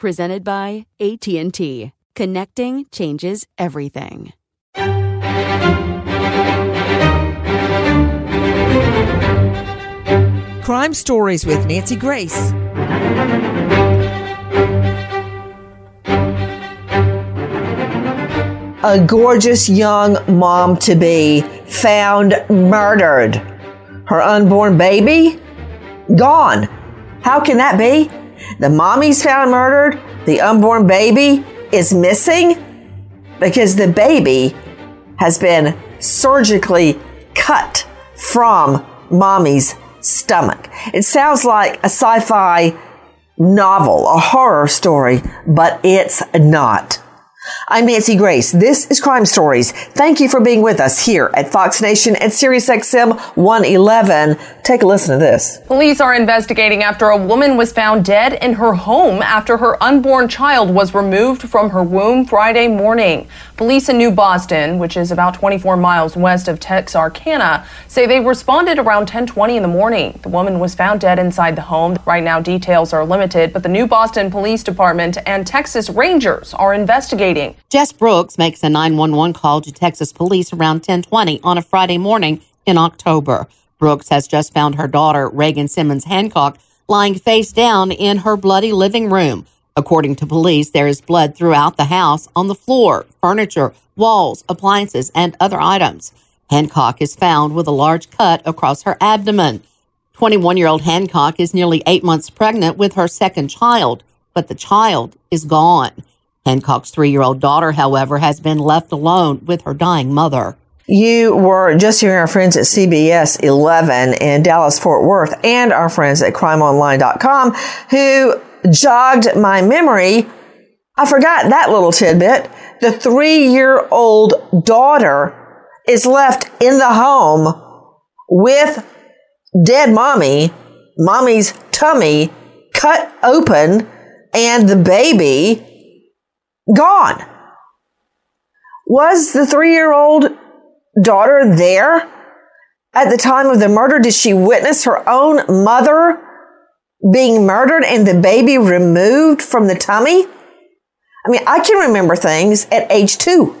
Presented by AT&T. Connecting changes everything. Crime Stories with Nancy Grace. A gorgeous young mom to be found murdered. Her unborn baby gone. How can that be? The mommy's found murdered. The unborn baby is missing because the baby has been surgically cut from mommy's stomach. It sounds like a sci fi novel, a horror story, but it's not. I'm Nancy Grace. This is Crime Stories. Thank you for being with us here at Fox Nation and SiriusXM 111. Take a listen to this. Police are investigating after a woman was found dead in her home after her unborn child was removed from her womb Friday morning. Police in New Boston, which is about 24 miles west of Texarkana, say they responded around 10:20 in the morning. The woman was found dead inside the home. Right now details are limited, but the New Boston Police Department and Texas Rangers are investigating. Jess Brooks makes a 911 call to Texas police around 10:20 on a Friday morning in October. Brooks has just found her daughter, Reagan Simmons Hancock, lying face down in her bloody living room. According to police, there is blood throughout the house on the floor, furniture, walls, appliances, and other items. Hancock is found with a large cut across her abdomen. 21 year old Hancock is nearly eight months pregnant with her second child, but the child is gone. Hancock's three year old daughter, however, has been left alone with her dying mother. You were just hearing our friends at CBS 11 in Dallas, Fort Worth, and our friends at crimeonline.com who jogged my memory. I forgot that little tidbit. The three year old daughter is left in the home with dead mommy, mommy's tummy cut open, and the baby gone. Was the three year old daughter there at the time of the murder? Did she witness her own mother being murdered and the baby removed from the tummy? I mean, I can remember things at age two.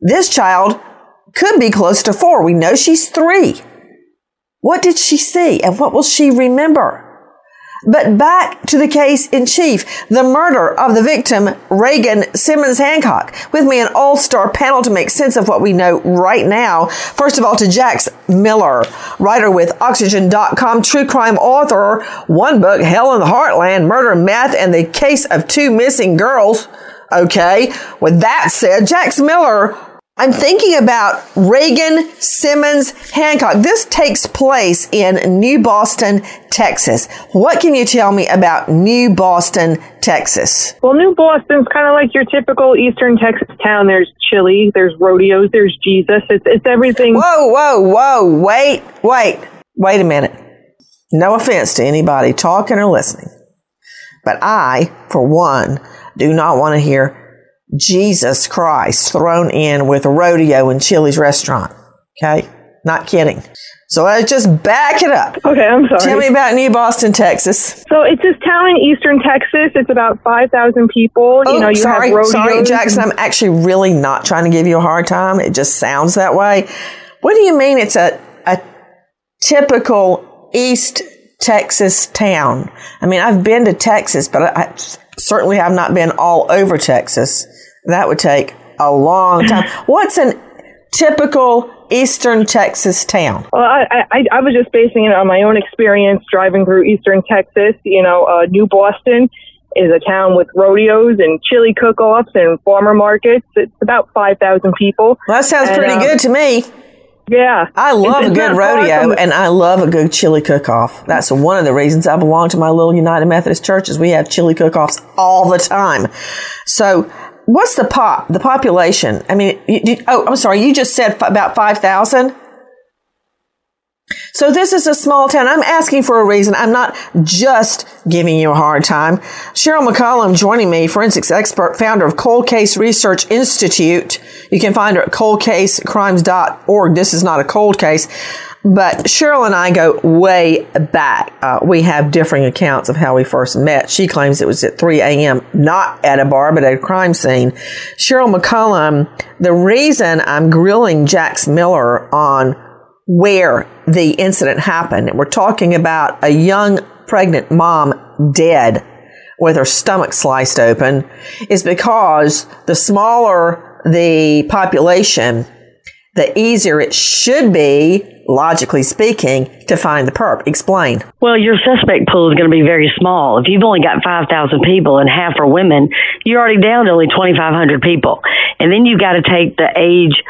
This child could be close to four. We know she's three. What did she see and what will she remember? But back to the case in chief, the murder of the victim, Reagan Simmons Hancock. With me, an all-star panel to make sense of what we know right now. First of all, to Jax Miller, writer with Oxygen.com, true crime author, one book, Hell in the Heartland, Murder, Meth, and the Case of Two Missing Girls. Okay. With that said, Jax Miller I'm thinking about Reagan Simmons Hancock. This takes place in New Boston, Texas. What can you tell me about New Boston, Texas? Well, New Boston's kind of like your typical Eastern Texas town. There's chili, there's rodeos, there's Jesus. It's, it's everything. Whoa, whoa, whoa. Wait, wait, wait a minute. No offense to anybody talking or listening, but I, for one, do not want to hear Jesus Christ thrown in with a rodeo in Chili's restaurant. Okay? Not kidding. So let's just back it up. Okay, I'm sorry. Tell me about New Boston, Texas. So it's this town in eastern Texas. It's about 5,000 people. Oh, you know, you sorry, have rodeos. sorry, Jackson. I'm actually really not trying to give you a hard time. It just sounds that way. What do you mean it's a, a typical East Texas town? I mean, I've been to Texas, but I, I certainly have not been all over Texas. That would take a long time. What's an typical Eastern Texas town? Well, I, I, I was just basing it on my own experience driving through Eastern Texas. You know, uh, New Boston is a town with rodeos and chili cook-offs and farmer markets. It's about 5,000 people. Well, that sounds And, pretty uh, good to me. Yeah. I love It's- a good rodeo and I love a good chili cook-off. That's one of the reasons I belong to my little United Methodist Church is we have chili cook-offs all the time. So what's the pop, the population? I mean, you, you, oh, I'm sorry, you just said f- about 5,000? So this is a small town. I'm asking for a reason. I'm not just giving you a hard time. Cheryl McCollum joining me, forensics expert, founder of Cold Case Research Institute. You can find her at coldcasecrimes.org. This is not a cold case. But Cheryl and I go way back. Uh, we have differing accounts of how we first met. She claims it was at 3 a.m., not at a bar, but at a crime scene. Cheryl McCollum, the reason I'm grilling Jax Miller on where the incident happened. And we're talking about a young pregnant mom dead with her stomach sliced open is because the smaller the population, the easier it should be, logically speaking, to find the perp. Explain. Well, your suspect pool is going to be very small. If you've only got 5,000 people and half are women, you're already down to only 2,500 people. And then you've got to take the age,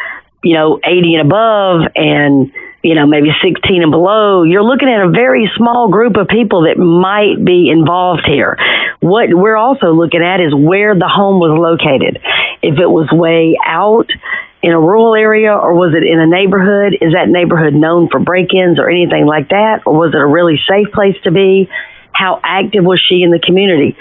you know, 80 and above and, you know, maybe 16 and below. You're looking at a very small group of people that might be involved here. What we're also looking at is where the home was located. If it was way out, in a rural area or was it in a neighborhood? Is that neighborhood known for break ins or anything like that? Or was it a really safe place to be? How active was she in the community?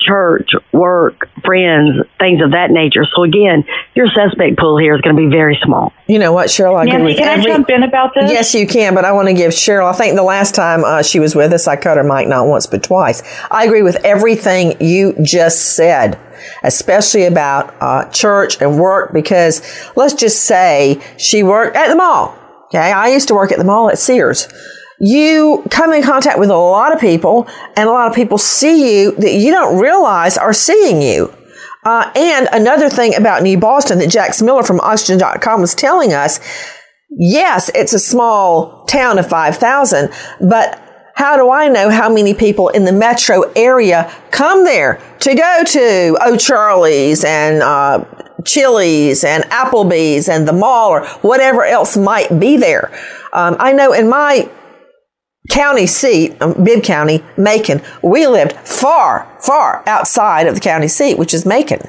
Church, work, friends, things of that nature. So again, your suspect pool here is going to be very small. You know what, Cheryl? I Nancy, with can I every- jump in about this? Yes, you can, but I want to give Cheryl. I think the last time uh, she was with us, I cut her mic not once but twice. I agree with everything you just said, especially about uh, church and work, because let's just say she worked at the mall. Okay, I used to work at the mall at Sears. You come in contact with a lot of people, and a lot of people see you that you don't realize are seeing you. Uh, and another thing about New Boston that Jax Miller from Oxygen.com was telling us yes, it's a small town of 5,000, but how do I know how many people in the metro area come there to go to O'Charlie's and uh, Chili's and Applebee's and the mall or whatever else might be there? Um, I know in my county seat, um, Bibb County, Macon, we lived far, far outside of the county seat, which is Macon,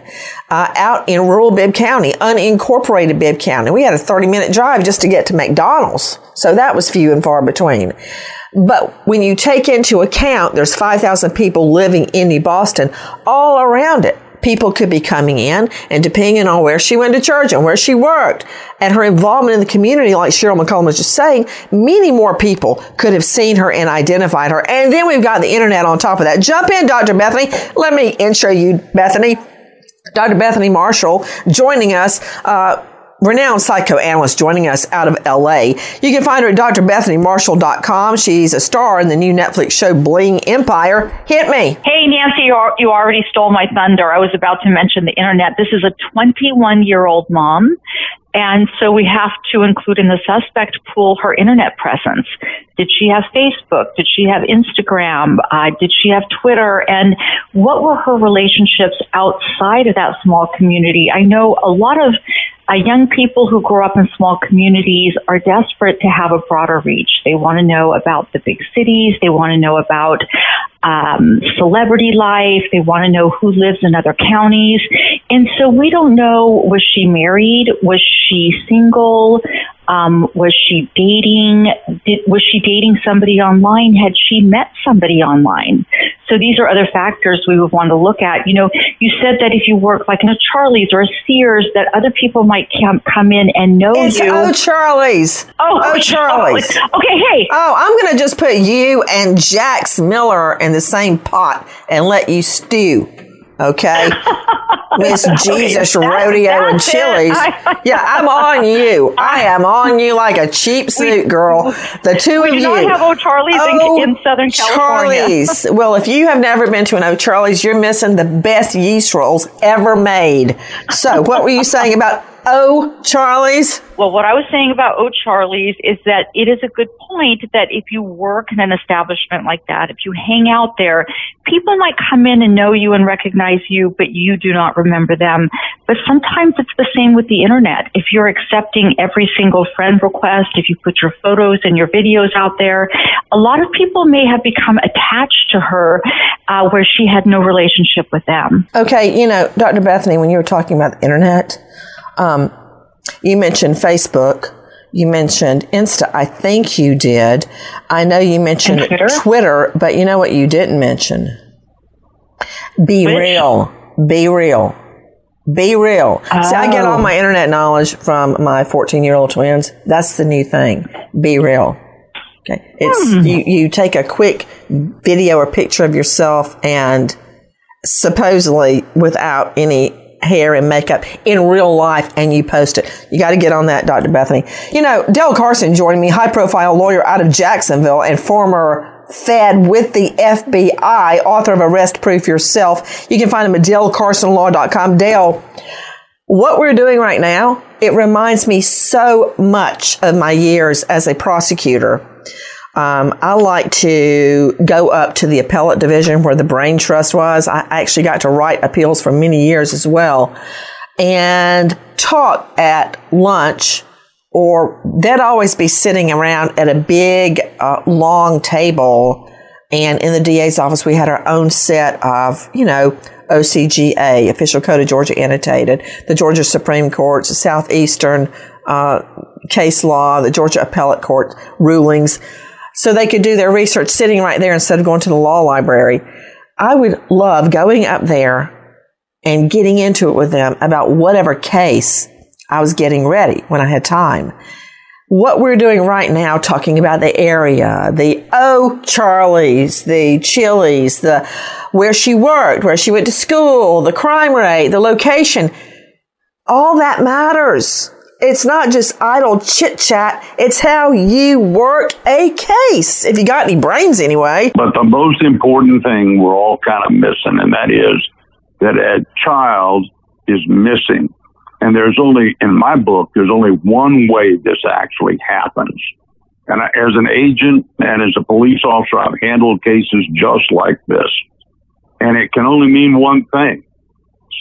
uh, out in rural Bibb County, unincorporated Bibb County. We had a 30 minute drive just to get to McDonald's. So that was few and far between. But when you take into account there's 5,000 people living in New Boston all around it, people could be coming in and depending on where she went to church and where she worked and her involvement in the community, like Cheryl McCollum was just saying, many more people could have seen her and identified her. And then we've got the internet on top of that. Jump in, Dr. Bethany. Let me intro you, Bethany. Dr. Bethany Marshall joining us. Uh, renowned psychoanalyst joining us out of LA. You can find her at drbethanymarshall.com. She's a star in the new Netflix show Bling Empire. Hit me. Hey, Nancy, you already stole my thunder. I was about to mention the internet. This is a 21 year old mom. And so we have to include in the suspect pool her internet presence. Did she have Facebook? Did she have Instagram? Uh, did she have Twitter? And what were her relationships outside of that small community? I know a lot of uh, young people who grow up in small communities are desperate to have a broader reach. They want to know about the big cities. They want to know about um, celebrity life. They want to know who lives in other counties. And so we don't know was she married? Was she single? Um, was she dating? Did, was she dating somebody online? Had she met somebody online? So these are other factors we would want to look at. You know, you said that if you work like in a Charlie's or a Sears, that other people might come come in and know it's you. Oh, Charlie's. Oh, oh, Charlie's. Oh, okay, hey. Oh, I'm going to just put you and Jax Miller in the same pot and let you stew. Okay. Miss Jesus Rodeo and Chili's. yeah, I'm on you. I am on you like a cheap suit, girl. The two of you. not have O'Charlie's oh, in, in Southern California. Charlie's. well, if you have never been to an O'Charlie's, you're missing the best yeast rolls ever made. So, what were you saying about Oh, Charlie's? Well, what I was saying about Oh Charlie's is that it is a good point that if you work in an establishment like that, if you hang out there, people might come in and know you and recognize you, but you do not remember them. But sometimes it's the same with the internet. If you're accepting every single friend request, if you put your photos and your videos out there, a lot of people may have become attached to her uh, where she had no relationship with them. Okay, you know, Dr. Bethany, when you were talking about the internet, um, you mentioned Facebook. You mentioned Insta. I think you did. I know you mentioned Twitter? Twitter? but you know what you didn't mention? Be Which? real. BeReal. Be real. Oh. See, I get all my internet knowledge from my 14 year old twins. That's the new thing. BeReal. Okay. It's, Hmm. you, you take a quick video or picture of yourself and supposedly without any hair and makeup in real life and you post it. You got to get on that, Dr. Bethany. You know, Dale Carson joined me, high profile lawyer out of Jacksonville and former Fed with the FBI, author of Arrest Proof Yourself. You can find him at dalecarsonlaw.com. Dale, what we're doing right now, it reminds me so much of my years as a prosecutor. Um, I like to go up to the appellate division where the brain trust was. I actually got to write appeals for many years as well and talk at lunch or they'd always be sitting around at a big, uh, long table. And in the DA's office, we had our own set of, you know, OCGA, Official Code of Georgia Annotated, the Georgia Supreme Court's Southeastern uh, case law, the Georgia Appellate Court rulings so they could do their research sitting right there instead of going to the law library. I would love going up there and getting into it with them about whatever case I was getting ready when I had time. What we're doing right now, talking about the area, the Oh Charlie's, the Chili's, the where she worked, where she went to school, the crime rate, the location, all that matters. It's not just idle chit chat. It's how you work a case. If you got any brains anyway. But the most important thing we're all kind of missing, and that is that a child is missing. And there's only, in my book, there's only one way this actually happens. And I, as an agent and as a police officer, I've handled cases just like this. And it can only mean one thing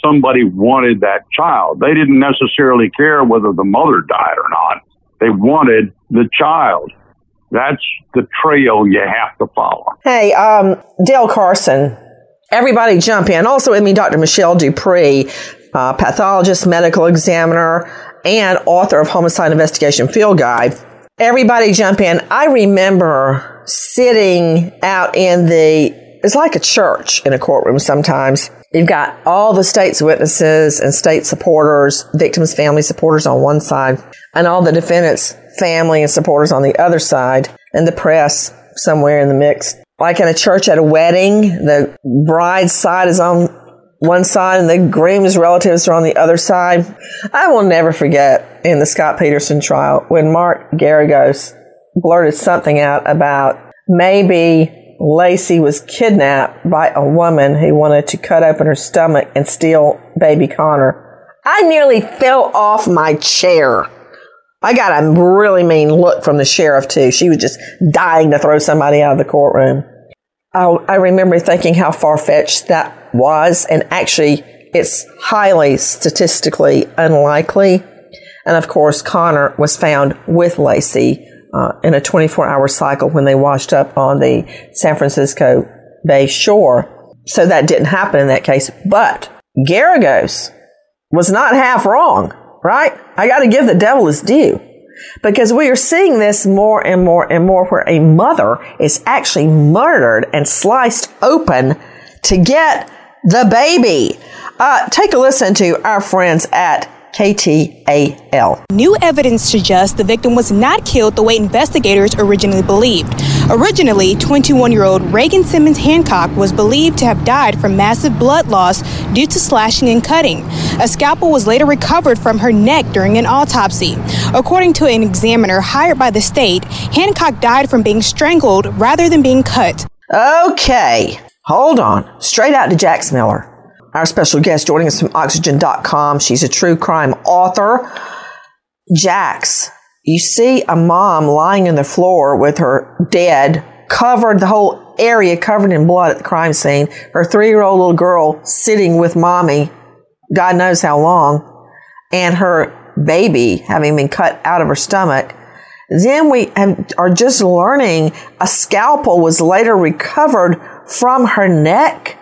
somebody wanted that child. They didn't necessarily care whether the mother died or not. They wanted the child. That's the trail you have to follow. Hey, um, Dale Carson, everybody jump in. Also with me, Dr. Michelle DuPre, uh, pathologist, medical examiner, and author of Homicide Investigation Field Guide. Everybody jump in. I remember sitting out in the it's like a church in a courtroom sometimes. You've got all the state's witnesses and state supporters, victims' family supporters on one side, and all the defendants' family and supporters on the other side, and the press somewhere in the mix. Like in a church at a wedding, the bride's side is on one side and the groom's relatives are on the other side. I will never forget in the Scott Peterson trial when Mark Geragos blurted something out about maybe Laci was kidnapped by a woman who wanted to cut open her stomach and steal baby Connor. I nearly fell off my chair. I got a really mean look from the sheriff too. She was just dying to throw somebody out of the courtroom. I, I remember thinking how far fetched that was, and actually, it's highly statistically unlikely. And of course, Connor was found with Laci uh, in a 24 hour cycle when they washed up on the San Francisco Bay shore. So that didn't happen in that case. But Geragos was not half wrong, right? I got to give the devil his due because we are seeing this more and more and more where a mother is actually murdered and sliced open to get the baby. Uh, take a listen to our friends at KTAL. New evidence suggests the victim was not killed the way investigators originally believed. Originally, 21 year old Reagan Simmons Hancock was believed to have died from massive blood loss due to slashing and cutting. A scalpel was later recovered from her neck during an autopsy. According to an examiner hired by the state, Hancock died from being strangled rather than being cut. Okay, hold on. Straight out to Jax Miller our special guest joining us from Oxygen.com. She's a true crime author. Jax, you see a mom lying in the floor with her dead, covered the whole area covered in blood at the crime scene. Her three year old little girl sitting with mommy, God knows how long, and her baby having been cut out of her stomach. Then we are just learning a scalpel was later recovered from her neck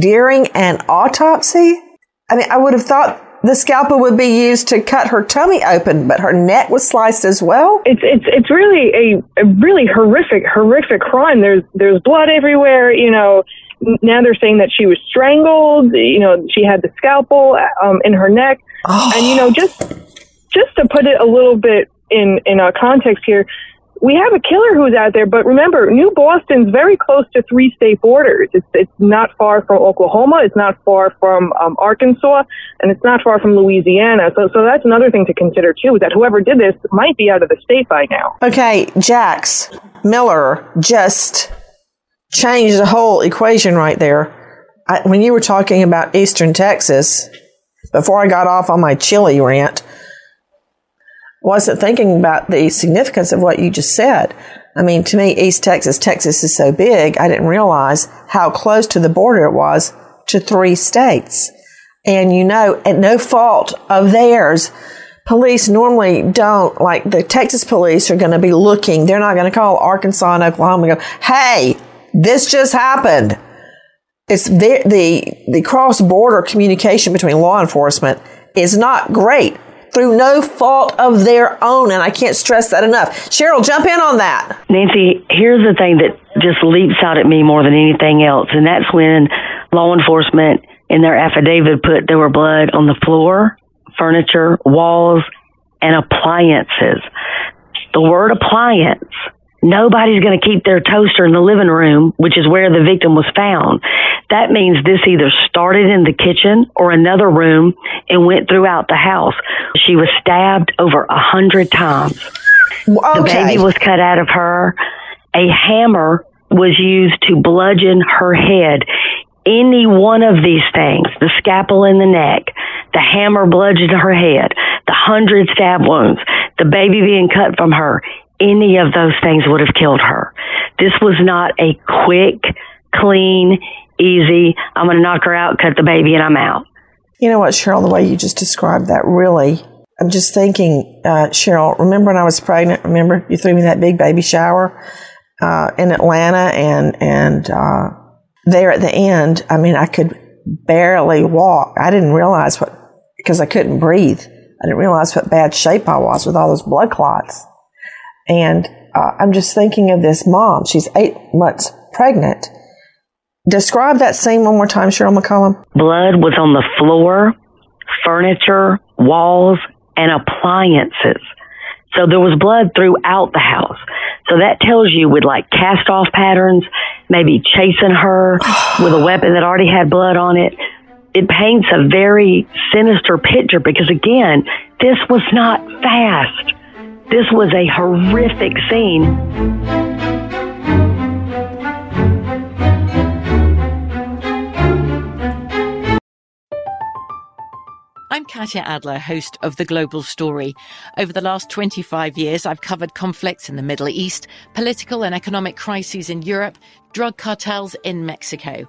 during an autopsy? I mean, I would have thought the scalpel would be used to cut her tummy open, but her neck was sliced as well. It's it's it's really a, a really horrific horrific crime. There's there's blood everywhere. You know, now they're saying that she was strangled. You know, she had the scalpel um, in her neck, oh. and you know, just just to put it a little bit in in a context here, we have a killer who's out there, but remember, New Boston's very close to three state borders. It's, it's not far from Oklahoma, it's not far from um, Arkansas, and it's not far from Louisiana. So, so that's another thing to consider too, that whoever did this might be out of the state by now. Okay, Jax Miller just changed the whole equation right there. I, when you were talking about Eastern Texas, before I got off on my chili rant, wasn't thinking about the significance of what you just said. I mean, to me, East Texas, Texas is so big, I didn't realize how close to the border it was to three states. And you know, at no fault of theirs, police normally don't, like the Texas police are going to be looking. They're not going to call Arkansas and Oklahoma and go, hey, this just happened. It's the, the, the cross border communication between law enforcement is not great through no fault of their own. And I can't stress that enough. Cheryl, jump in on that. Nancy, here's the thing that just leaps out at me more than anything else, and that's when law enforcement in their affidavit put there were blood on the floor, furniture, walls, and appliances. The word appliance nobody's going to keep their toaster in the living room, which is where the victim was found. That means this either started in the kitchen or another room and went throughout the house. She was stabbed over a hundred times. Okay. The baby was cut out of her. A hammer was used to bludgeon her head. Any one of these things, the scalpel in the neck, the hammer bludgeoned her head, the hundred stab wounds, the baby being cut from her, any of those things would have killed her. This was not a quick, clean, easy, I'm going to knock her out, cut the baby, and I'm out. You know what, Cheryl, the way you just described that really, I'm just thinking, uh, Cheryl, remember when I was pregnant? Remember you threw me that big baby shower uh, in Atlanta and, and uh, there at the end, I mean, I could barely walk. I didn't realize what, because I couldn't breathe. I didn't realize what bad shape I was with all those blood clots. And uh, I'm just thinking of this mom. She's eight months pregnant Describe that scene one more time, Cheryl McCollum. Blood was on the floor, furniture, walls, and appliances. So there was blood throughout the house. So that tells you with like cast off patterns, maybe chasing her with a weapon that already had blood on it. It paints a very sinister picture because again, this was not fast. This was a horrific scene. I'm Katya Adler, host of The Global Story. Over the last 25 years, I've covered conflicts in the Middle East, political and economic crises in Europe, drug cartels in Mexico.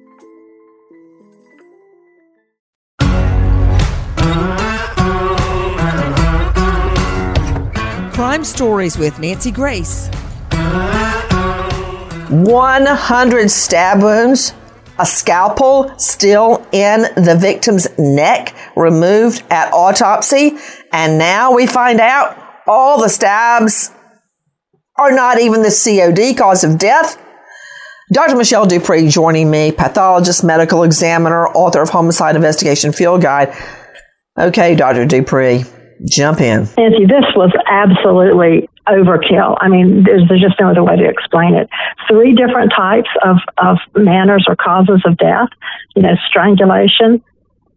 Crime Stories with Nancy Grace. 100 stab wounds, a scalpel still in the victim's neck, removed at autopsy, and now we find out all the stabs are not even the COD cause of death. Dr. Michelle DuPre joining me, pathologist, medical examiner, author of Homicide Investigation Field Guide. Okay, Dr. DuPre, jump in. Nancy, this was absolutely overkill. I mean, there's, there's just no other way to explain it. Three different types of, of manners or causes of death, you know, strangulation,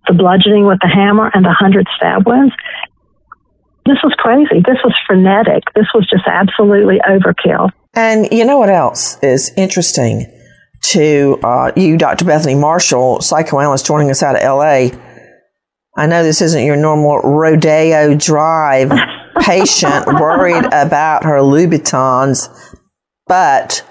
the bludgeoning with the hammer, and the hundred stab wounds. This was crazy. This was frenetic. This was just absolutely overkill. And you know what else is interesting to uh, you, Dr. Bethany Marshall, psychoanalyst joining us out of LA? I know this isn't your normal Rodeo Drive patient worried about her Louboutins, but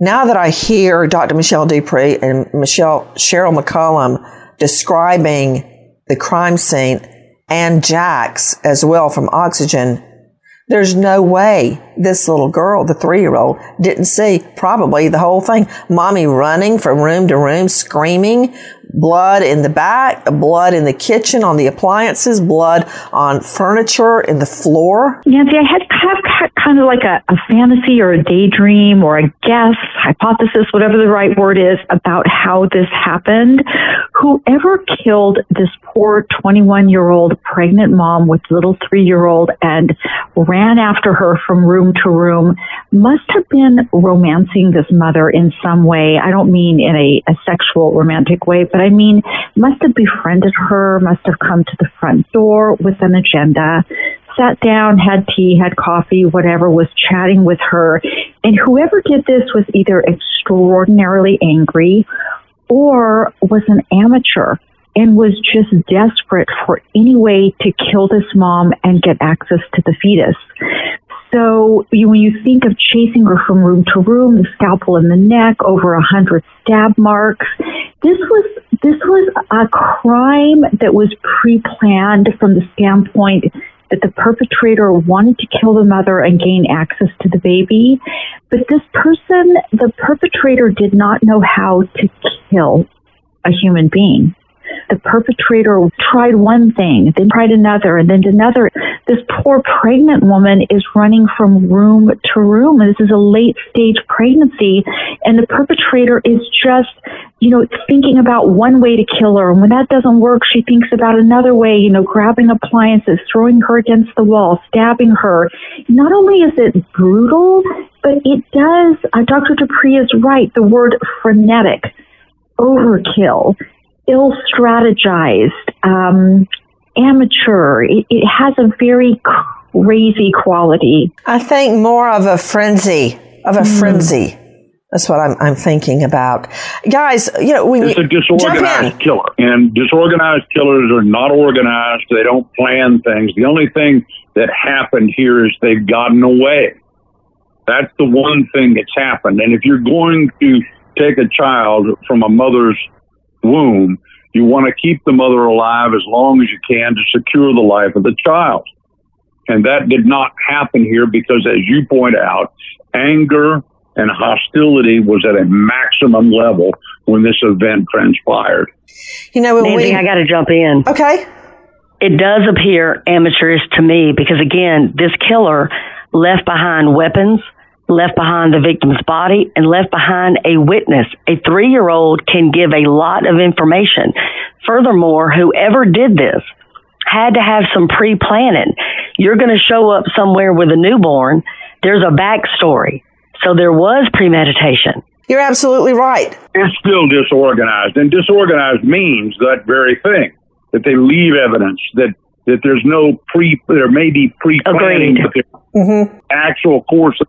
now that I hear Dr. Michelle DuPre and Michelle Cheryl McCollum describing the crime scene and Jax as well from Oxygen, there's no way this little girl, the three year old, didn't see probably the whole thing. Mommy running from room to room, screaming, blood in the back, blood in the kitchen on the appliances, blood on furniture in the floor. Nancy, I had kind of like a, a fantasy or a daydream or a guess, hypothesis, whatever the right word is, about how this happened. whoever killed this poor 21 year old pregnant mom with little three year old and ran after her from room to room must have been romancing this mother in some way. I don't mean in a, a sexual romantic way, but I mean must have befriended her, must have come to the front door with an agenda, sat down, had tea, had coffee, whatever, was chatting with her. And whoever did this was either extraordinarily angry or was an amateur and was just desperate for any way to kill this mom and get access to the fetus. So you, when you think of chasing her from room to room, the scalpel in the neck, over a hundred stab marks, this was this was a crime that was pre-planned from the standpoint that the perpetrator wanted to kill the mother and gain access to the baby. But this person, the perpetrator did not know how to kill a human being. The perpetrator tried one thing, then tried another, and then another. This poor pregnant woman is running from room to room. This is a late stage pregnancy, and the perpetrator is just, you know, thinking about one way to kill her. And when that doesn't work, she thinks about another way, you know, grabbing appliances, throwing her against the wall, stabbing her. Not only is it brutal, but it does, uh, Dr. DuPre is right, the word frenetic overkill ill strategized, um, amateur. It, it has a very crazy quality. I think more of a frenzy, of a mm. frenzy. That's what I'm, I'm thinking about. Guys, you know, when it's a disorganized killer. And disorganized killers are not organized. They don't plan things. The only thing that happened here is they've gotten away. That's the one thing that's happened. And if you're going to take a child from a mother's womb, you want to keep the mother alive as long as you can to secure the life of the child. And that did not happen here because, as you point out, anger and hostility was at a maximum level when this event transpired. You know, Nancy, we, I got to jump in. Okay. It does appear amateurish to me because, again, this killer left behind weapons left behind the victim's body, and left behind a witness. A three year old can give a lot of information. Furthermore, whoever did this had to have some pre planning. You're going to show up somewhere with a newborn, there's a backstory. So there was premeditation. You're absolutely right. It's still disorganized, and disorganized means that very thing that they leave evidence that that there's no pre there may be pre planning, but there's mm-hmm. actual course of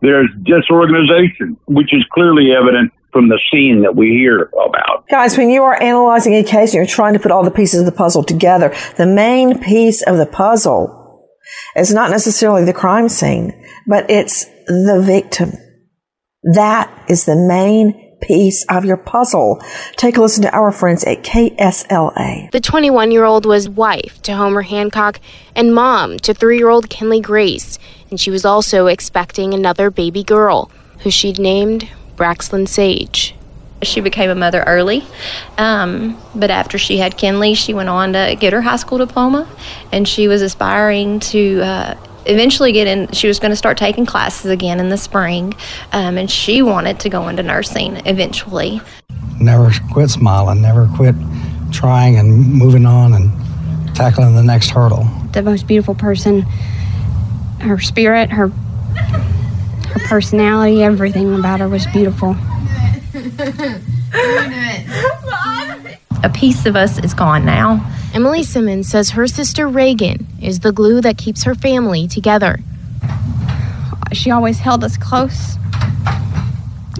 there's disorganization, which is clearly evident from the scene that we hear about. Guys, when you are analyzing a case and you're trying to put all the pieces of the puzzle together, the main piece of the puzzle is not necessarily the crime scene, but it's the victim. That is the main piece of your puzzle. Take a listen to our friends at KSLA. The 21 year old was wife to Homer Hancock and mom to three year old Kinley Grace, and she was also expecting another baby girl, who she'd named Braxlyn Sage. She became a mother early, um, but after she had Kinley, she went on to get her high school diploma, and she was aspiring to uh, eventually get in she was going to start taking classes again in the spring um, and she wanted to go into nursing eventually. Never quit smiling never quit trying and moving on and tackling the next hurdle. The most beautiful person her spirit her her personality everything about her was beautiful a piece of us is gone now Emily Simmons says her sister Reagan is the glue that keeps her family together. She always held us close,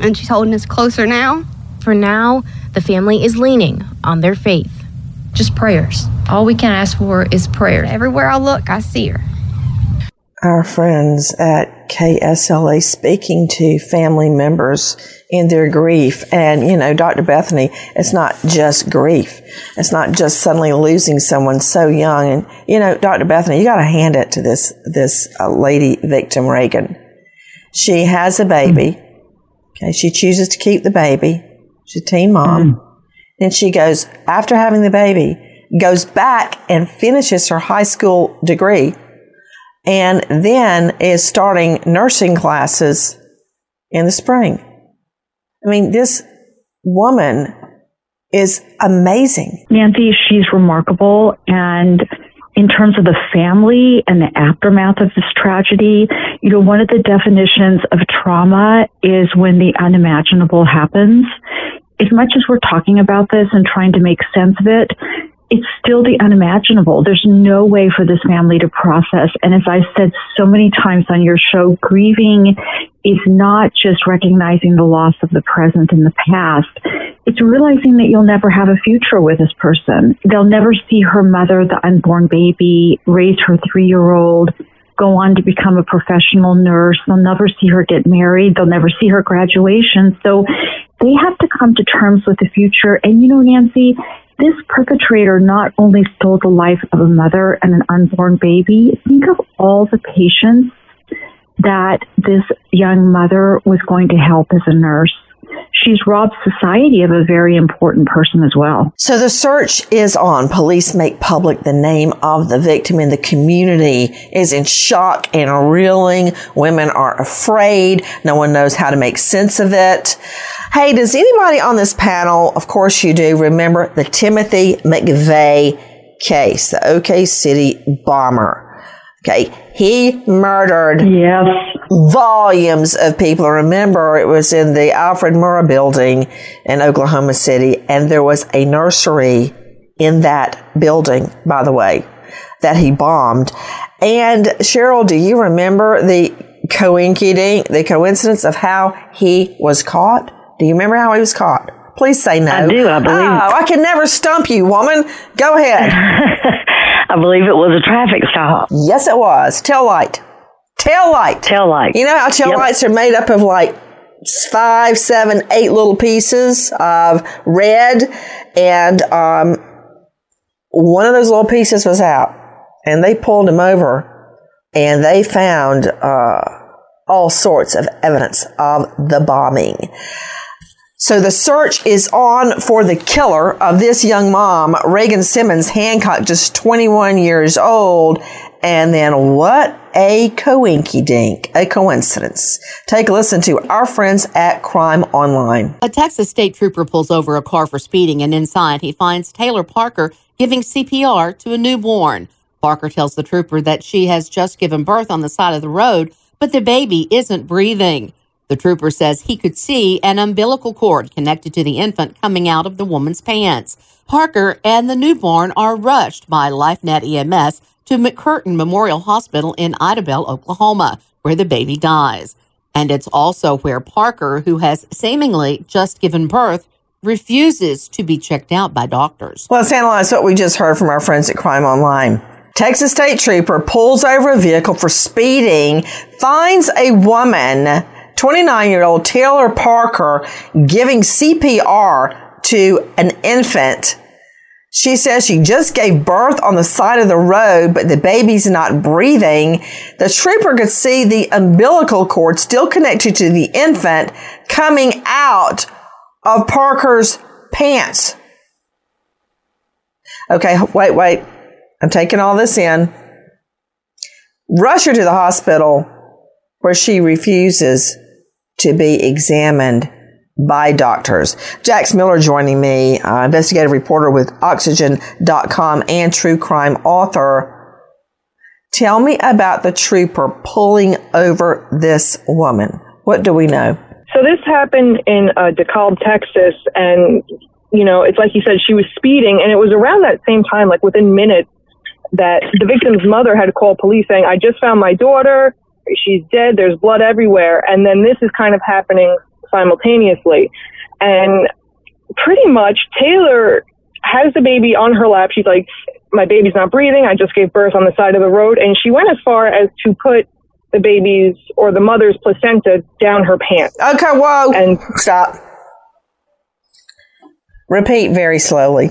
and she's holding us closer now. For now, the family is leaning on their faith. Just prayers. All we can ask for is prayer. Everywhere I look, I see her our friends at KSLA speaking to family members in their grief. And, you know, Dr. Bethany, it's not just grief. It's not just suddenly losing someone so young. And, you know, Dr. Bethany, you got to hand it to this, this uh, lady victim, Reagan. She has a baby. Okay. She chooses to keep the baby. She's a teen mom. Mm. And she goes, after having the baby, goes back and finishes her high school degree and then is starting nursing classes in the spring. I mean, this woman is amazing. Nancy, she's remarkable. And in terms of the family and the aftermath of this tragedy, you know, one of the definitions of trauma is when the unimaginable happens. As much as we're talking about this and trying to make sense of it, it's still the unimaginable. There's no way for this family to process. And as I said so many times on your show, grieving is not just recognizing the loss of the present and the past. It's realizing that you'll never have a future with this person. They'll never see her mother, the unborn baby, raise her three year old, go on to become a professional nurse. They'll never see her get married. They'll never see her graduation. So they have to come to terms with the future. And you know, Nancy, this perpetrator not only stole the life of a mother and an unborn baby, think of all the patients that this young mother was going to help as a nurse. She's robbed society of a very important person as well. So the search is on. Police make public the name of the victim and the community is in shock and reeling. Women are afraid. No one knows how to make sense of it. Hey, does anybody on this panel, of course you do, remember the Timothy McVeigh case, the OK City bomber? Okay, he murdered yes. volumes of people. Remember, it was in the Alfred Murrah building in Oklahoma City, and there was a nursery in that building, by the way, that he bombed. And Cheryl, do you remember the coincidence, the coincidence of how he was caught? Do you remember how he was caught? Please say no. I do, I believe. Oh, I can never stump you, woman. Go ahead. I believe it was a traffic stop. Yes, it was. Tail light. Tail light. Tail light. You know how tail Yep. lights are made up of like five, seven, eight little pieces of red, and um, one of those little pieces was out, and they pulled him over, and they found uh, all sorts of evidence of the bombing. So the search is on for the killer of this young mom, Reagan Simmons Hancock, just 21 years old. And then what a coinky dink, a coincidence. Take a listen to our friends at Crime Online. A Texas state trooper pulls over a car for speeding, and inside he finds Taylor Parker giving CPR to a newborn. Parker tells the trooper that she has just given birth on the side of the road, but the baby isn't breathing. The trooper says he could see an umbilical cord connected to the infant coming out of the woman's pants. Parker and the newborn are rushed by LifeNet EMS to McCurtain Memorial Hospital in Idabel, Oklahoma, where the baby dies. And it's also where Parker, who has seemingly just given birth, refuses to be checked out by doctors. Let's analyze what we just heard from our friends at Crime Online. Texas State Trooper pulls over a vehicle for speeding, finds a woman, 29 year old Taylor Parker, giving CPR to an infant. She says she just gave birth on the side of the road, but the baby's not breathing. The trooper could see the umbilical cord still connected to the infant coming out of Parker's pants. Okay, wait, wait. I'm taking all this in. Rush her to the hospital where she refuses to be examined by doctors. Jax Miller joining me, uh, investigative reporter with Oxygen.com and true crime author. Tell me about the trooper pulling over this woman. What do we know? So this happened in uh, DeKalb, Texas, and you know, it's like you said, she was speeding, and it was around that same time, like within minutes, that the victim's mother had called police saying, "I just found my daughter. She's dead. There's blood everywhere." And then this is kind of happening simultaneously, and pretty much Taylor has the baby on her lap. She's like, "My baby's not breathing. I just gave birth on the side of the road," and she went as far as to put the baby's or the mother's placenta down her pants. Okay, whoa. And stop. Repeat very slowly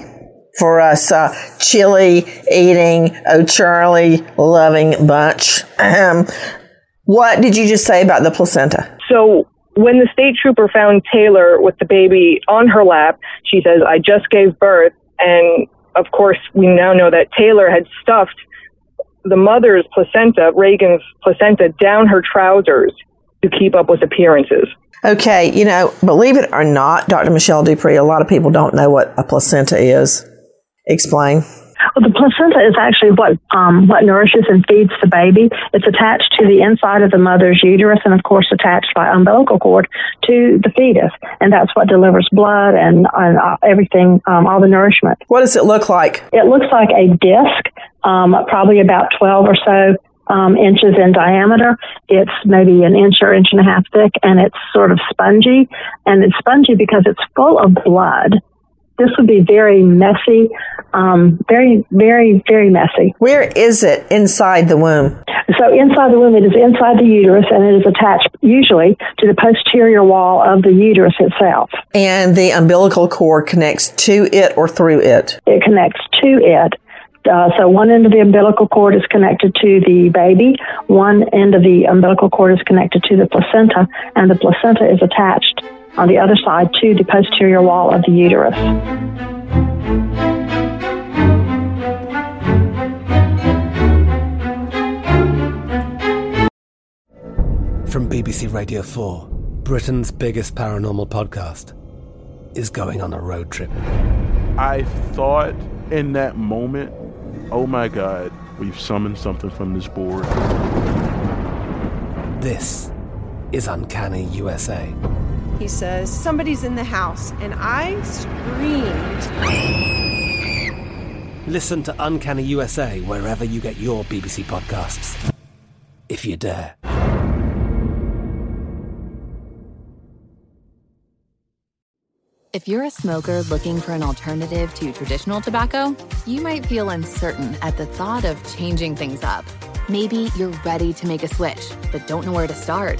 for us uh, chili eating, oh Charlie loving bunch. Um, what did you just say about the placenta? So when the state trooper found Taylor with the baby on her lap, she says, I just gave birth. And of course, we now know that Taylor had stuffed the mother's placenta, Reagan's placenta, down her trousers to keep up with appearances. Okay, you know, believe it or not, Dr. Michelle DuPre, a lot of people don't know what a placenta is. Explain. Well, the placenta is actually what um, what nourishes and feeds the baby. It's attached to the inside of the mother's uterus, and of course, attached by umbilical cord to the fetus, and that's what delivers blood and, and uh, everything, um, all the nourishment. What does it look like? It looks like a disc, um, probably about twelve or so um, inches in diameter. It's maybe an inch or inch and a half thick, and it's sort of spongy. And it's spongy because it's full of blood. This would be very messy, um, very, very, very messy. Where is it inside the womb? So inside the womb, it is inside the uterus, and it is attached usually to the posterior wall of the uterus itself. And the umbilical cord connects to it or through it? It connects to it. Uh, so one end of the umbilical cord is connected to the baby, one end of the umbilical cord is connected to the placenta, and the placenta is attached on the other side to the posterior wall of the uterus. From BBC Radio 4, Britain's biggest paranormal podcast is going on a road trip. I thought in that moment, oh my God, we've summoned something from this board. This is Uncanny USA. He says, Somebody's in the house, and I screamed. Listen to Uncanny USA wherever you get your BBC podcasts, if you dare. If you're a smoker looking for an alternative to traditional tobacco, you might feel uncertain at the thought of changing things up. Maybe you're ready to make a switch, but don't know where to start.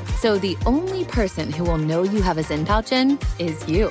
So the only person who will know you have a Zyn pouch in is you.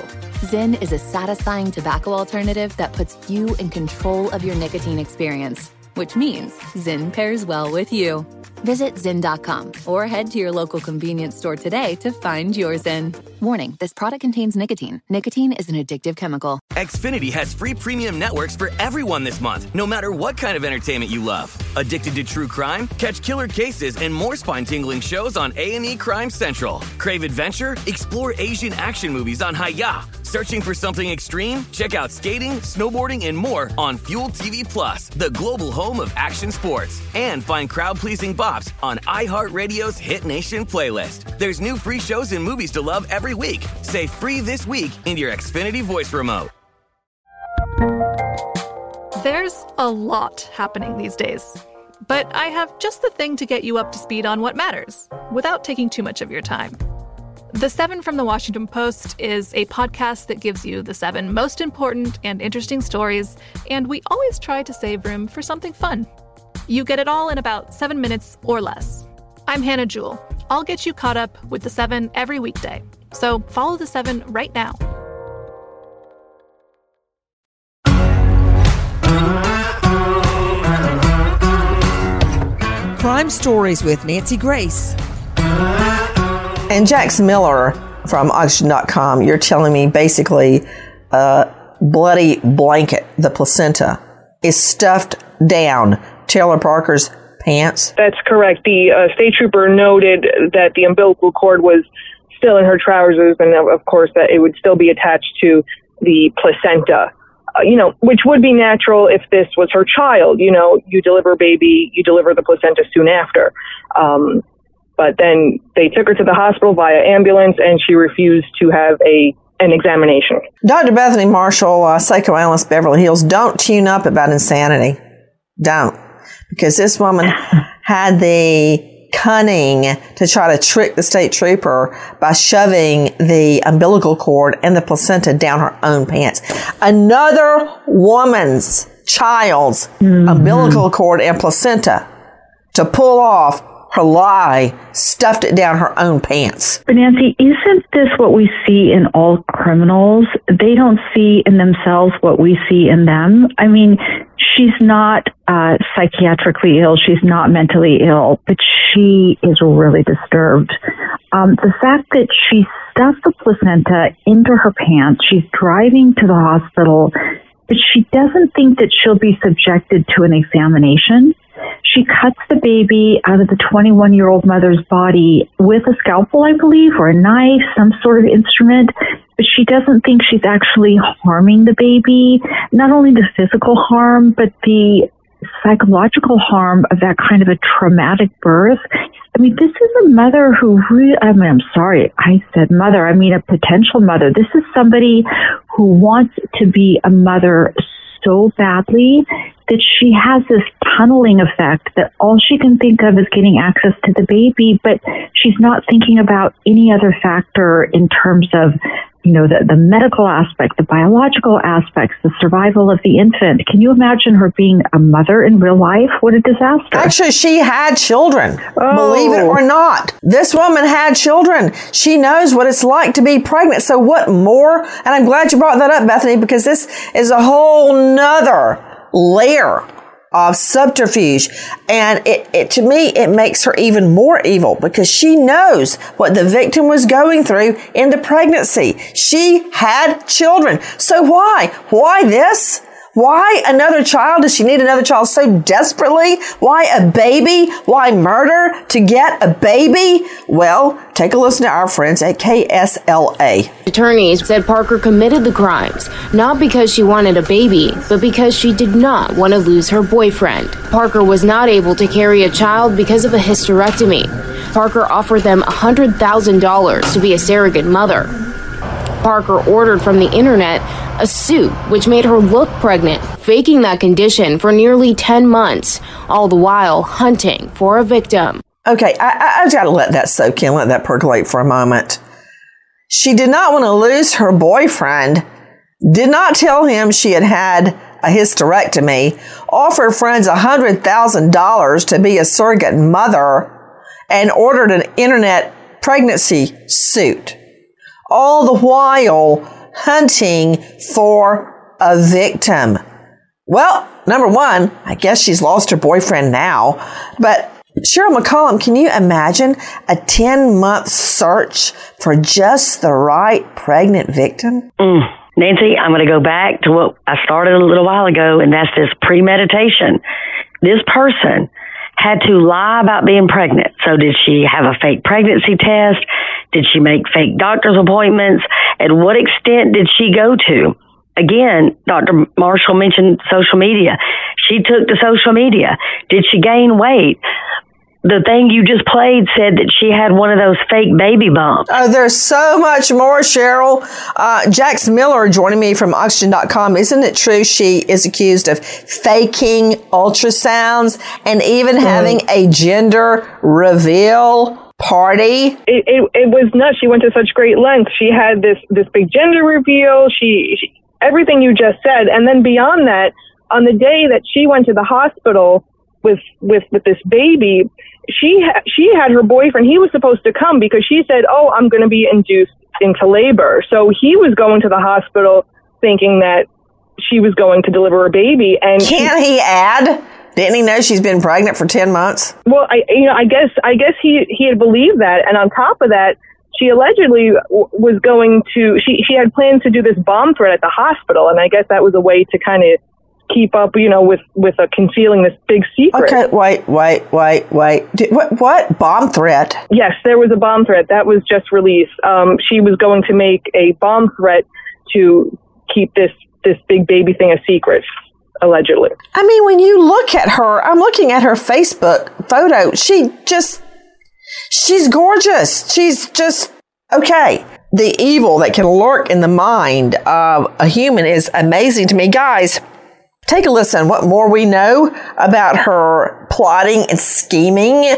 Zyn is a satisfying tobacco alternative that puts you in control of your nicotine experience, which means Zyn pairs well with you. Visit Zyn.com or head to your local convenience store today to find your Zyn. Warning this product contains nicotine. Nicotine is an addictive chemical. Xfinity has free premium networks for everyone this month, no matter what kind of entertainment you love. Addicted to true crime? Catch killer cases and more spine-tingling shows on A&E Crime Central. Crave adventure? Explore Asian action movies on Hi-YAH. Searching for something extreme? Check out skating, snowboarding, and more on Fuel TV Plus, the global home of action sports. And find crowd-pleasing bops on iHeartRadio's Hit Nation playlist. There's new free shows and movies to love every week. Say free this week in your Xfinity voice remote. There's a lot happening these days. But I have just the thing to get you up to speed on what matters without taking too much of your time. The Seven from the Washington Post is a podcast that gives you the seven most important and interesting stories, and we always try to save room for something fun. You get it all in about seven minutes or less. I'm Hannah Jewell. I'll get you caught up with the seven every weekday. So follow the seven right now. Crime Stories with Nancy Grace. And Jax Miller from Oxygen.com, you're telling me basically a bloody blanket, the placenta, is stuffed down Taylor Parker's pants. That's correct. The uh, state trooper noted that the umbilical cord was still in her trousers, and of course that it would still be attached to the placenta. Uh, you know, which would be natural if this was her child. You know, you deliver baby, you deliver the placenta soon after. Um, but then they took her to the hospital via ambulance, and she refused to have a an examination. Dr. Bethany Marshall, uh, psychoanalyst, Beverly Hills, don't tune up about insanity. Don't. Because this woman had the cunning to try to trick the state trooper by shoving the umbilical cord and the placenta down her own pants. Another woman's child's mm-hmm. umbilical cord and placenta to pull off her lie, stuffed it down her own pants. But Nancy, isn't this what we see in all criminals? They don't see in themselves what we see in them. I mean, she's not uh, psychiatrically ill, she's not mentally ill, but she is really disturbed. Um, the fact that she stuffed the placenta into her pants, she's driving to the hospital, but she doesn't think that she'll be subjected to an examination. She cuts the baby out of the 21 year old mother's body with a scalpel, I believe, or a knife, some sort of instrument. But she doesn't think she's actually harming the baby. Not only the physical harm, but the psychological harm of that kind of a traumatic birth. I mean, this is a mother who really, I mean, I'm sorry, I said mother, I mean a potential mother. This is somebody who wants to be a mother so badly that she has this tunneling effect that all she can think of is getting access to the baby, but she's not thinking about any other factor in terms of you know, the, the medical aspect, the biological aspects, the survival of the infant. Can you imagine her being a mother in real life? What a disaster. Actually, she had children. Oh. Believe it or oh. not. This woman had children. She knows what it's like to be pregnant. So what more? And I'm glad you brought that up, Bethany, because this is a whole nother layer of subterfuge. And it, it, to me, it makes her even more evil because she knows what the victim was going through in the pregnancy. She had children. So why? Why this? Why another child? Does she need another child so desperately? Why a baby? Why murder to get a baby? Well, take a listen to our friends at KSLA. Attorneys said Parker committed the crimes not because she wanted a baby, but because she did not want to lose her boyfriend. Parker was not able to carry a child because of a hysterectomy. Parker offered them $100,000 to be a surrogate mother. Parker ordered from the internet a suit which made her look pregnant, faking that condition for nearly 10 months, all the while hunting for a victim. Okay, I, I, I gotta let that soak in, let that percolate for a moment. She did not want to lose her boyfriend, did not tell him she had had a hysterectomy, offered friends $100,000 to be a surrogate mother, and ordered an internet pregnancy suit all the while hunting for a victim. Well, number one, I guess she's lost her boyfriend now, but Cheryl McCollum, can you imagine a 10 month search for just the right pregnant victim? Mm. Nancy, I'm going to go back to what I started a little while ago, and that's this premeditation. This person had to lie about being pregnant. So did she have a fake pregnancy test? Did she make fake doctor's appointments? At what extent did she go to? Again, Dr. Marshall mentioned social media. She took to social media. Did she gain weight? The thing you just played said that she had one of those fake baby bumps. Oh, there's so much more, Cheryl. Uh, Jax Miller joining me from Oxygen.com. Isn't it true she is accused of faking ultrasounds and even mm. having a gender reveal? Party. It, it, it was nuts. She went to such great lengths. She had this this big gender reveal. She, she everything you just said, and then beyond that, on the day that she went to the hospital, with with with this baby she ha- she had her boyfriend. He was supposed to come because she said oh i'm going to be induced into labor. So he was going to the hospital thinking that she was going to deliver a baby and can he add? Didn't he know she's been pregnant for 10 months? Well i you know i guess i guess he he had believed that. And on top of that she allegedly w- was going to she she had plans to do this bomb threat at the hospital. And i guess that was a way to kind of keep up, you know, with with uh, concealing this big secret. Okay, wait, wait, wait, wait. what, what bomb threat? Yes, there was a bomb threat that was just released. Um, she was going to make a bomb threat to keep this this big baby thing a secret. Allegedly. I mean, when you look at her, I'm looking at her Facebook photo. She just, she's gorgeous. She's just, okay the evil that can lurk in the mind of a human is amazing to me. Guys, Take a listen what more we know about her plotting and scheming.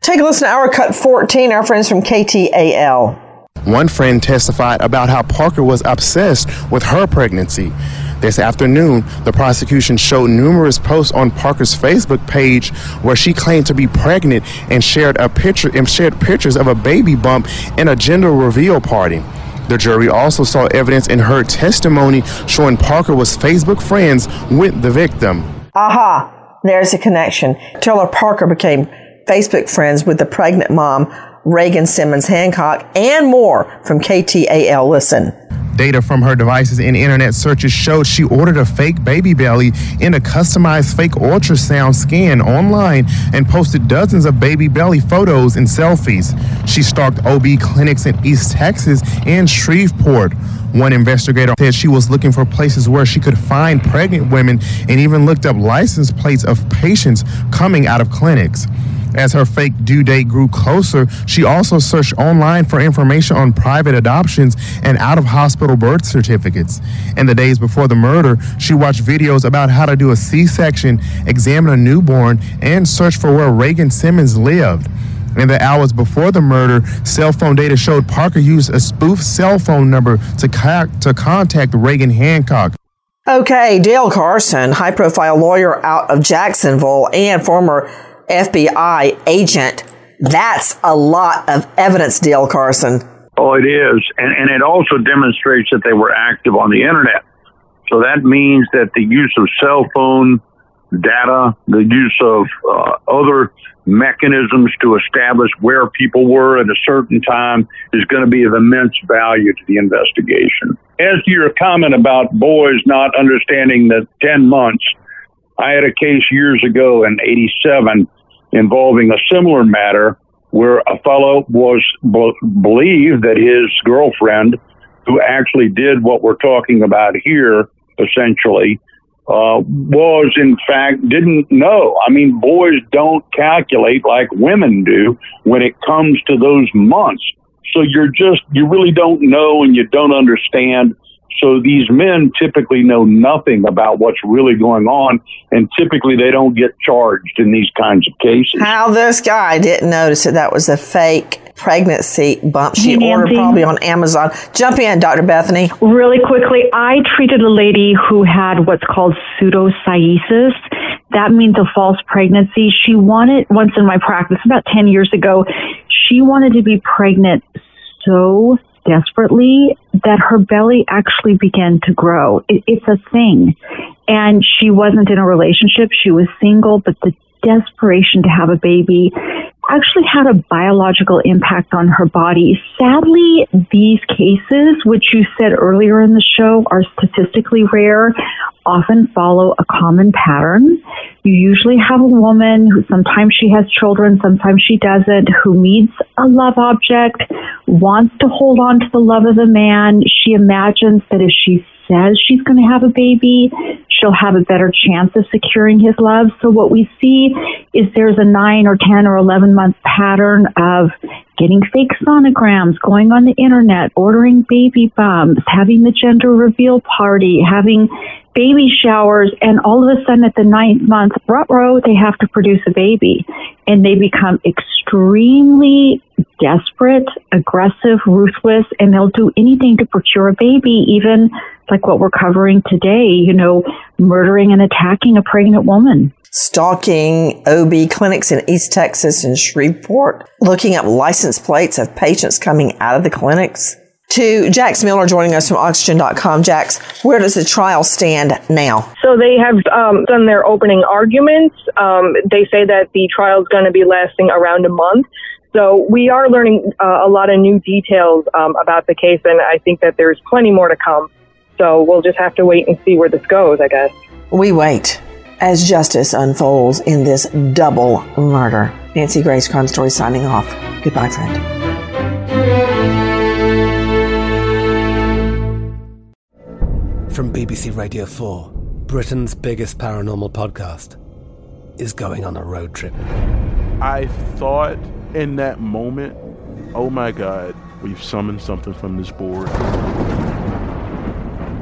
Take a listen to our cut 14, our friends from KTAL. One friend testified about how Parker was obsessed with her pregnancy. This afternoon, the prosecution showed numerous posts on Parker's Facebook page where she claimed to be pregnant and shared a picture and shared pictures of a baby bump in a gender reveal party. The jury also saw evidence in her testimony showing Parker was Facebook friends with the victim. Aha, there's a connection. Taylor Parker became Facebook friends with the pregnant mom, Reagan Simmons Hancock, and more from KTAL Listen. Data from her devices and internet searches showed she ordered a fake baby belly in a customized fake ultrasound scan online and posted dozens of baby belly photos and selfies. She stalked OB clinics in East Texas and Shreveport. One investigator said she was looking for places where she could find pregnant women and even looked up license plates of patients coming out of clinics. As her fake due date grew closer, she also searched online for information on private adoptions and out of hospital birth certificates. In the days before the murder, she watched videos about how to do a C section, examine a newborn, and search for where Reagan Simmons lived. In the hours before the murder, cell phone data showed Parker used a spoof cell phone number to, co- to contact Reagan Hancock. Okay, Dale Carson, high profile lawyer out of Jacksonville and former FBI agent. That's a lot of evidence, Dale Carson. Oh, it is. And, and it also demonstrates that they were active on the internet. So that means that the use of cell phone data, the use of uh, other mechanisms to establish where people were at a certain time is going to be of immense value to the investigation. As to your comment about boys not understanding the 10 months, I had a case years ago in 87 involving a similar matter where a fellow was believed that his girlfriend, who actually did what we're talking about here, essentially, uh, was in fact didn't know. I mean, boys don't calculate like women do when it comes to those months. So you're just, you really don't know and you don't understand so these men typically know nothing about what's really going on, and typically they don't get charged in these kinds of cases. How this guy didn't notice that that was a fake pregnancy bump she Nancy. ordered probably on Amazon. Jump in, Dr. Bethany. Really quickly, I treated a lady who had what's called pseudocyesis. That means a false pregnancy. She wanted, once in my practice, about 10 years ago, she wanted to be pregnant so desperately that her belly actually began to grow. It, it's a thing. And she wasn't in a relationship. She was single, but the desperation to have a baby actually had a biological impact on her body. Sadly, these cases, which you said earlier in the show are statistically rare, often follow a common pattern. You usually have a woman who sometimes she has children, sometimes she doesn't, who meets a love object, wants to hold on to the love of the man. She imagines that if she says she's going to have a baby, she'll have a better chance of securing his love. So what we see is there's a nine or 10 or 11 month pattern of getting fake sonograms, going on the internet, ordering baby bumps, having the gender reveal party, having baby showers, and all of a sudden at the ninth month, row, they have to produce a baby. And they become extremely desperate, aggressive, ruthless, and they'll do anything to procure a baby, even like what we're covering today, you know, murdering and attacking a pregnant woman. Stalking OB clinics in East Texas and Shreveport, looking up license plates of patients coming out of the clinics. To Jax Miller joining us from Oxygen.com. Jax, where does the trial stand now? So they have um, done their opening arguments. Um, they say that the trial is going to be lasting around a month. So we are learning uh, a lot of new details um, about the case, and I think that there's plenty more to come. So we'll just have to wait and see where this goes, I guess. We wait as justice unfolds in this double murder. Nancy Grace, Crime Story, signing off. Goodbye, friend. From BBC Radio 4, Britain's biggest paranormal podcast is going on a road trip. I thought in that moment, oh my God, we've summoned something from this board.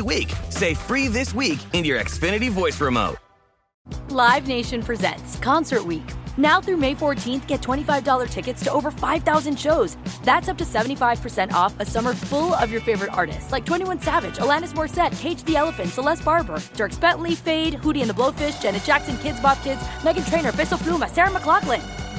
week. Say free this week in your Xfinity voice remote. Live Nation presents Concert Week. Now through May 14th, get $25 tickets to over 5,000 shows. That's up to 75% off a summer full of your favorite artists like 21 Savage, Alanis Morissette, Cage the Elephant, Celeste Barber, Dierks Bentley, Fade, Hootie and the Blowfish, Janet Jackson, Kidz Bop Kids, Meghan Trainor, Peso Pluma, Sarah McLachlan.